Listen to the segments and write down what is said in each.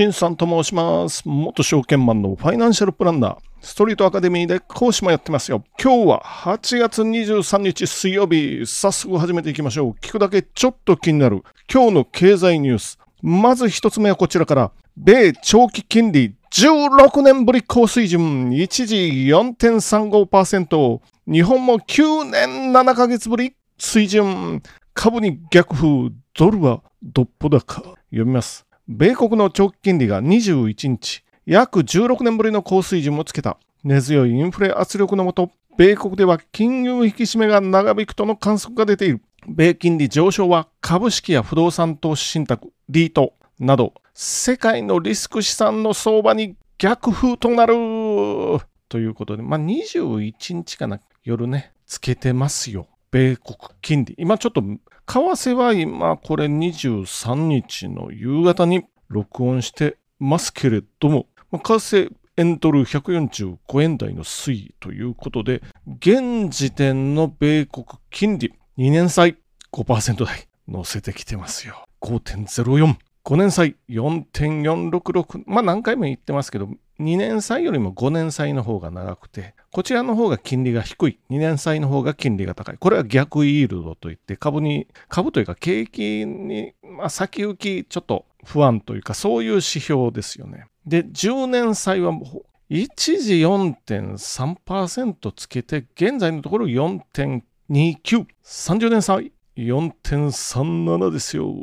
新さんと申します。元証券マンのファイナンシャルプランナー、ストリートアカデミーで講師もやってますよ。今日は8月23日水曜日、早速始めていきましょう。聞くだけちょっと気になる今日の経済ニュース。まず一つ目はこちらから、米長期金利16年ぶり高水準、一時4.35%、日本も9年7ヶ月ぶり水準、株に逆風、ドルはどっぽ高。読みます。米国の長期金利が21日、約16年ぶりの高水準をつけた。根強いインフレ圧力のもと、米国では金融引き締めが長引くとの観測が出ている。米金利上昇は株式や不動産投資信託、リートなど、世界のリスク資産の相場に逆風となるということで、まあ、21日かな、夜ね、つけてますよ。米国金利。今ちょっと、為替は今これ23日の夕方に録音してますけれども、まあ、為替円ドル145円台の推移ということで、現時点の米国金利2年債5%台乗せてきてますよ。5.04。5年債4.466。まあ何回も言ってますけど、2年債よりも5年債の方が長くて、こちらの方が金利が低い。2年債の方が金利が高い。これは逆イールドといって、株に、株というか景気に、まあ、先行きちょっと不安というか、そういう指標ですよね。で、10年債は一時4.3%つけて、現在のところ4.29。30年債4.37ですよ。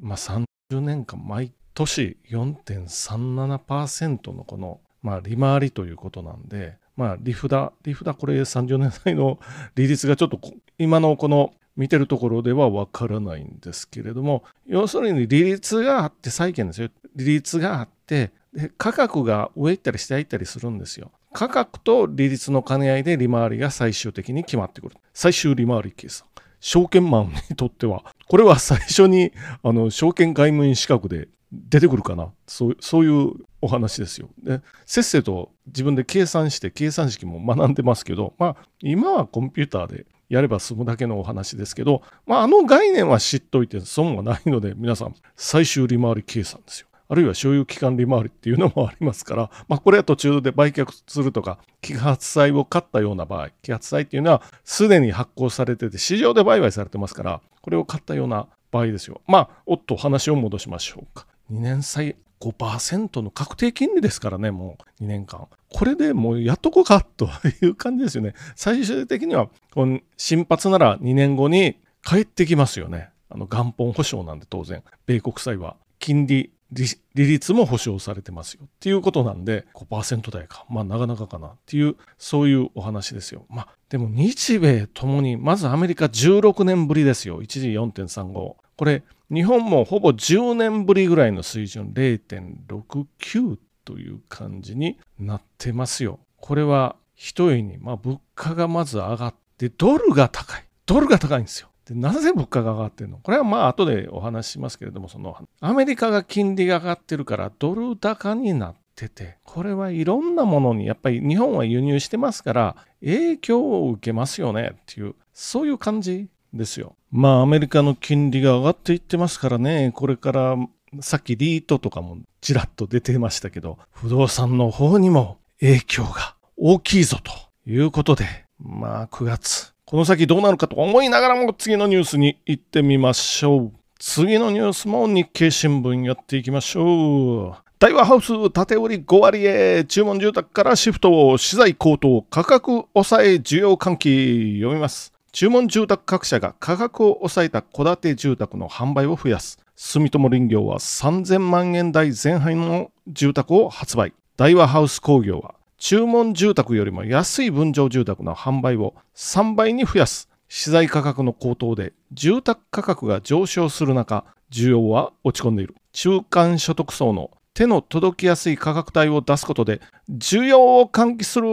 まあ30年間毎年4.37%のこの、まあ、利回りということなんで、まあ、利札、利札これ30年代の 利率がちょっと今のこの見てるところではわからないんですけれども、要するに利率があって債券ですよ。利率があって、価格が上行ったり下行ったりするんですよ。価格と利率の兼ね合いで利回りが最終的に決まってくる。最終利回り計算。証券マンにとっては、これは最初にあの証券外務員資格で出てくるかなそうそういうお話ですよ。で、せっせと自分で計算して計算式も学んでますけど、まあ今はコンピューターでやれば済むだけのお話ですけど、まああの概念は知っといて損はないので皆さん最終利回り計算ですよ。あるいは所有期間利回りっていうのもありますから、まあ、これは途中で売却するとか、揮発債を買ったような場合、揮発債っていうのはすでに発行されてて、市場で売買されてますから、これを買ったような場合ですよ。まあ、おっと、話を戻しましょうか。2年債5%の確定金利ですからね、もう2年間。これでもうやっとこうかという感じですよね。最終的には、この新発なら2年後に帰ってきますよね。あの元本保証なんで当然、米国債は金利利率も保証されてますよっていうことなんで5%台か。まあなかなかかなっていうそういうお話ですよ。まあでも日米ともにまずアメリカ16年ぶりですよ。一時4.35これ日本もほぼ10年ぶりぐらいの水準0.69という感じになってますよ。これは一重にまあ物価がまず上がってドルが高い。ドルが高いんですよ。でなぜ物価が上がってるの？これはまあ後でお話ししますけれども、そのアメリカが金利が上がってるからドル高になってて、これはいろんなものにやっぱり日本は輸入してますから影響を受けますよねっていう、そういう感じですよ。まあアメリカの金利が上がっていってますからね、これからさっきリートとかもちらっと出てましたけど、不動産の方にも影響が大きいぞということで、まあ9月この先どうなるかと思いながらも次のニュースに行ってみましょう。次のニュースも日経新聞やっていきましょう。大和ハウス建売り5割へ注文住宅からシフトを資材高騰価格抑え需要喚起読みます。注文住宅各社が価格を抑えた戸建て住宅の販売を増やす。住友林業は3000万円台前半の住宅を発売。大和ハウス工業は注文住宅よりも安い分譲住宅の販売を3倍に増やす資材価格の高騰で住宅価格が上昇する中需要は落ち込んでいる。中間所得層の手の届きやすい価格帯を出すことで需要を喚起する。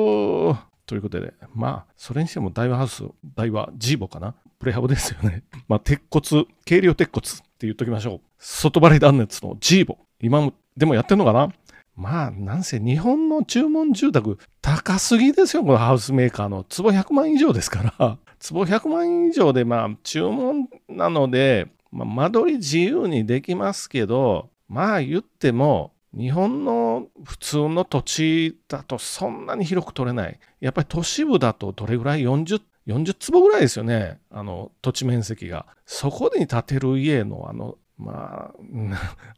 ということでまあそれにしても大和ハウス大和ジーボかな？プレハブですよね。まあ鉄骨軽量鉄骨って言っときましょう。外張り断熱のジーボ。今もでもやってんのかな？まあ、なんせ日本の注文住宅高すぎですよ、このハウスメーカーの。坪100万以上ですから。坪100万以上で、まあ、注文なので、まあ、間取り自由にできますけど、まあ言っても日本の普通の土地だとそんなに広く取れない。やっぱり都市部だとどれぐらい？40, 40坪ぐらいですよね。あの土地面積が。そこに建てる家のあの、まあ、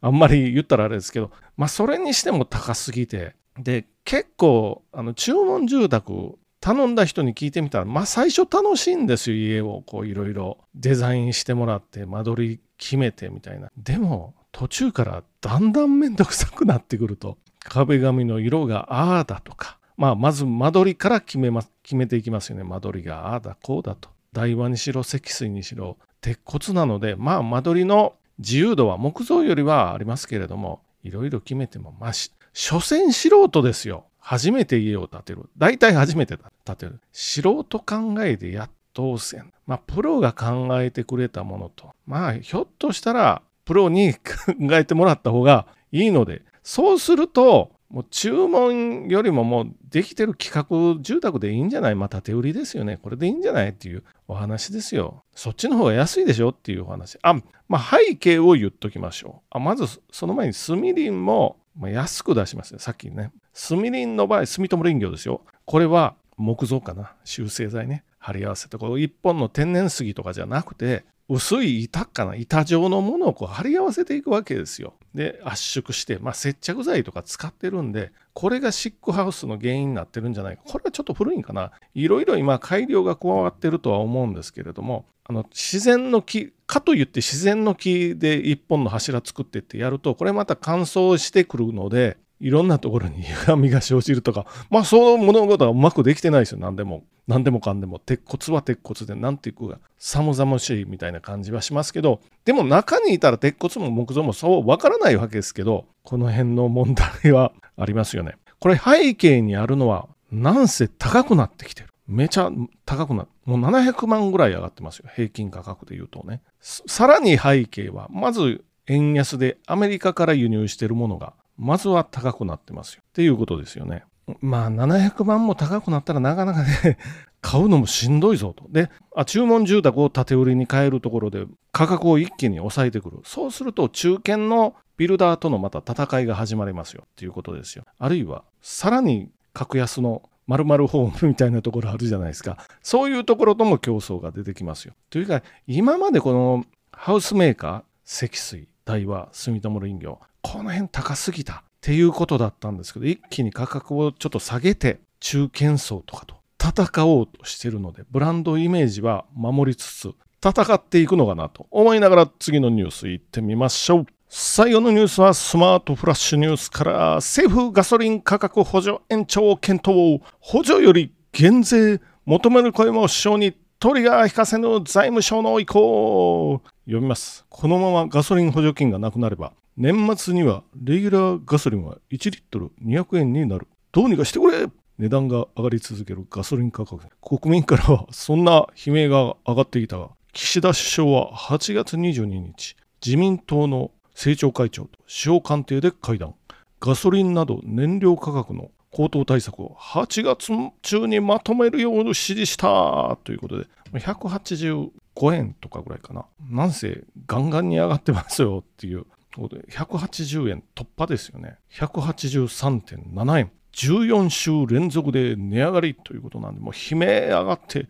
あんまり言ったらあれですけど、まあそれにしても高すぎて。で、結構、あの注文住宅頼んだ人に聞いてみたら、まあ最初楽しいんですよ、家をこういろいろデザインしてもらって、間取り決めてみたいな。でも、途中からだんだんめんどくさくなってくると壁紙の色がああだとか、まあ、まず間取りから決めます決めていきますよね間取りがああだこうだと台話にしろ積水にしろ鉄骨なのでまあ間取りの自由度は木造よりはありますけれどもいろいろ決めてもまあ所詮素人ですよ。初めて家を建てる。大体初めて建てる。素人考えでやっとせん。まあプロが考えてくれたものと。まあひょっとしたらプロに考えてもらった方がいいので、そうすると、もう注文よりももうできてる企画住宅でいいんじゃない？まあ建売りですよね。これでいいんじゃないっていうお話ですよ。そっちの方が安いでしょっていうお話。あ、まあ背景を言っときましょう。あまずその前にスミリンも安く出しますね。さっきね。スミリンの場合、住友林業ですよ。これは木造かな。修正剤ね。貼り合わせて、これ一本の天然杉とかじゃなくて、薄い板かな板状のものをこう貼り合わせていくわけですよ。で圧縮して、まあ、接着剤とか使ってるんでこれがシックハウスの原因になってるんじゃないかこれはちょっと古いんかないろいろ今改良が加わってるとは思うんですけれどもあの自然の木かといって自然の木で一本の柱作ってってやるとこれまた乾燥してくるのでいろんなところに歪みが生じるとか、まあ、その物事はうまくできてないですよ、何でも。何でもかんでも。鉄骨は鉄骨で、なんていうか、寒々しいみたいな感じはしますけど、でも中にいたら鉄骨も木造もそうわからないわけですけど、この辺の問題はありますよね。これ背景にあるのは、なんせ高くなってきてる。めちゃ高くなもう700万ぐらい上がってますよ。平均価格で言うとね。さらに背景は、まず円安でアメリカから輸入してるものがまずは高くなってますよっていうことですよね。まあ700万も高くなったらなかなかね 買うのもしんどいぞと。で、あ注文住宅を建て売りに変えるところで価格を一気に抑えてくる。そうすると中堅のビルダーとのまた戦いが始まりますよっていうことですよ。あるいはさらに格安の〇〇ホームみたいなところあるじゃないですか。そういうところとも競争が出てきますよ。というか今までこのハウスメーカー、積水、大和、住友林業、この辺高すぎたっていうことだったんですけど、一気に価格をちょっと下げて、中堅層とかと戦おうとしてるので、ブランドイメージは守りつつ、戦っていくのかなと思いながら次のニュース行ってみましょう。最後のニュースはスマートフラッシュニュースから政府ガソリン価格補助延長検討補助より減税求める声も首相にトリガー引かせぬ財務省の意向読みますこのままガソリン補助金がなくなれば年末にはレギュラーガソリンは1リットル200円になる。どうにかしてくれ値段が上がり続けるガソリン価格。国民からはそんな悲鳴が上がっていたが、岸田首相は8月22日、自民党の政調会長と首相官邸で会談。ガソリンなど燃料価格の高騰対策を8月中にまとめるように指示したということで、185円とかぐらいかな。なんせガンガンに上がってますよっていう180円突破ですよね。183.7円。14週連続で値上がりということなんで、もう悲鳴上がって、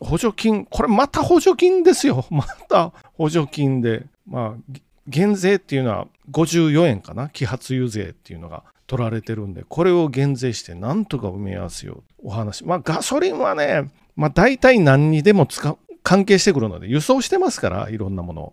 補助金、これまた補助金ですよ。また補助金で、まあ、減税っていうのは54円かな。揮発油税っていうのが取られてるんで、これを減税してなんとか埋め合わせよう。お話。まあ、ガソリンはね、まあ、大体何にでも使う。関係してくるので輸送してますからいろんなものを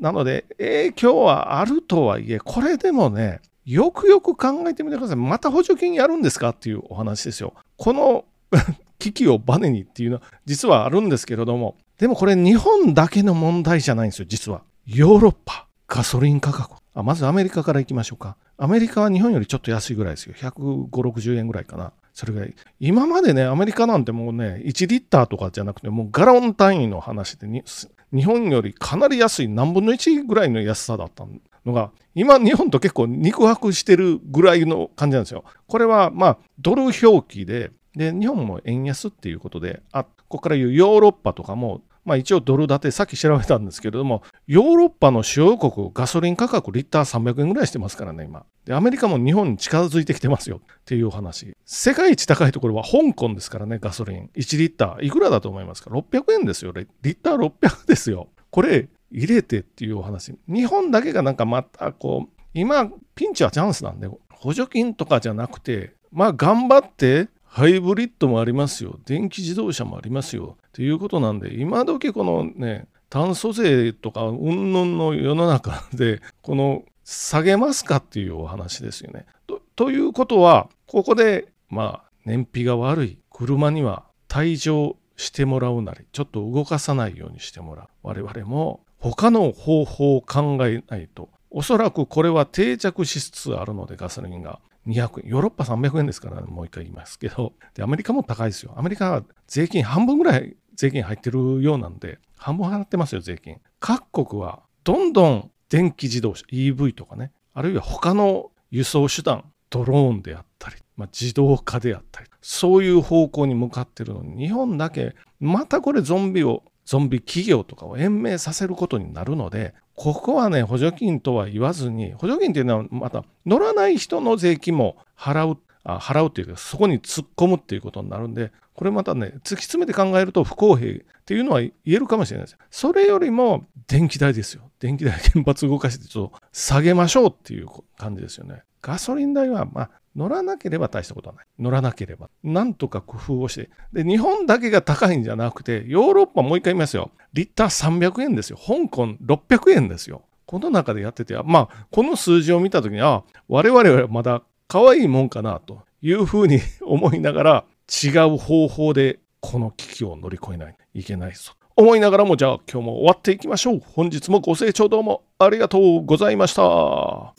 なので、影響はあるとはいえ、これでもね、よくよく考えてみてください。また補助金やるんですかっていうお話ですよ。この 危機をバネにっていうのは実はあるんですけれども、でもこれ日本だけの問題じゃないんですよ、実は。ヨーロッパ、ガソリン価格。あまずアメリカから行きましょうか。アメリカは日本よりちょっと安いぐらいですよ。150、60円ぐらいかな。それが。今までね、アメリカなんてもうね、1リッターとかじゃなくて、もうガロン単位の話で、日本よりかなり安い何分の1ぐらいの安さだったのが、今日本と結構肉薄してるぐらいの感じなんですよ。これはまあ、ドル表記で、で、日本も円安っていうことで、あ、ここから言うヨーロッパとかもまあ一応ドル建て、さっき調べたんですけれども、ヨーロッパの主要国、ガソリン価格リッター300円ぐらいしてますからね、今。で、アメリカも日本に近づいてきてますよっていうお話。世界一高いところは香港ですからね、ガソリン。1リッター。いくらだと思いますか ?600 円ですよ。リッター600ですよ。これ、入れてっていうお話。日本だけがなんかまたこう、今、ピンチはチャンスなんで、補助金とかじゃなくて、まあ頑張ってハイブリッドもありますよ。電気自動車もありますよ。っていうことなんで、今時このね、炭素税とか云々の世の中で、この下げますかっていうお話ですよね。とということは、ここで、まあ、燃費が悪い車には退場してもらうなり、ちょっと動かさないようにしてもらう。我々も他の方法を考えないとおそらくこれは定着しつつあるので、ガソリンが。200円。ヨーロッパ300円ですから、もう一回言いますけど。で、アメリカも高いですよ。アメリカは税金半分ぐらい税金入ってるようなんで、半分払ってますよ、税金。各国はどんどん電気自動車、EV とかね、あるいは他の輸送手段、ドローンであったり、まあ、自動化であったり、そういう方向に向かってるのに、日本だけ、またこれゾンビをゾンビ企業とかを延命させることになるので、ここはね、補助金とは言わずに、補助金っていうのはまた乗らない人の税金も払う、あ払うっていうか、そこに突っ込むっていうことになるんで、これまたね、突き詰めて考えると不公平っていうのは言えるかもしれないです。それよりも電気代ですよ。電気代原発動かしてちょっと下げましょうっていう感じですよね。ガソリン代は、まあ、乗らなければ大したことはない。乗らなければ。なんとか工夫をして。で、日本だけが高いんじゃなくて、ヨーロッパもう一回言いますよ。リッター300円ですよ。香港600円ですよ。この中でやってて、まあ、この数字を見たときに、あ我々はまだ可愛いもんかなというふうに 思いながら、違う方法でこの危機を乗り越えないといけないぞ。思いながらも、じゃあ今日も終わっていきましょう。本日もご清聴どうもありがとうございました。